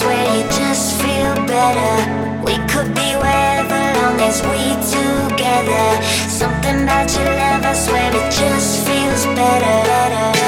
nights where you just feel better. We could be wherever long as we together. Something about your love, I swear it just feels better.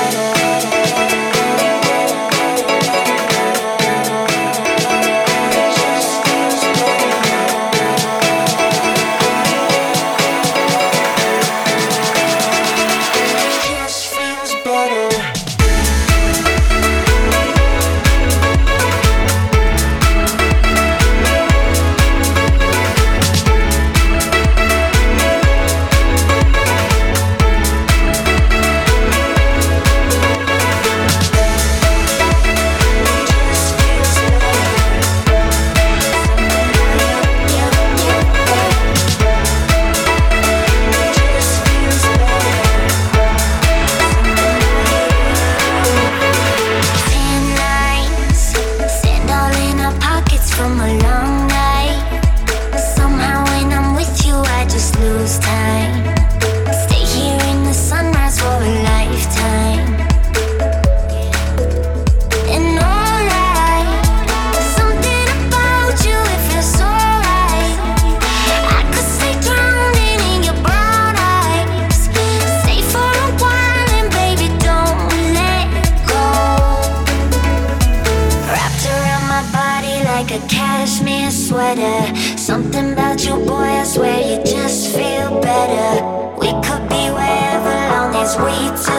sweet.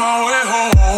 my way home.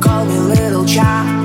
call me little child.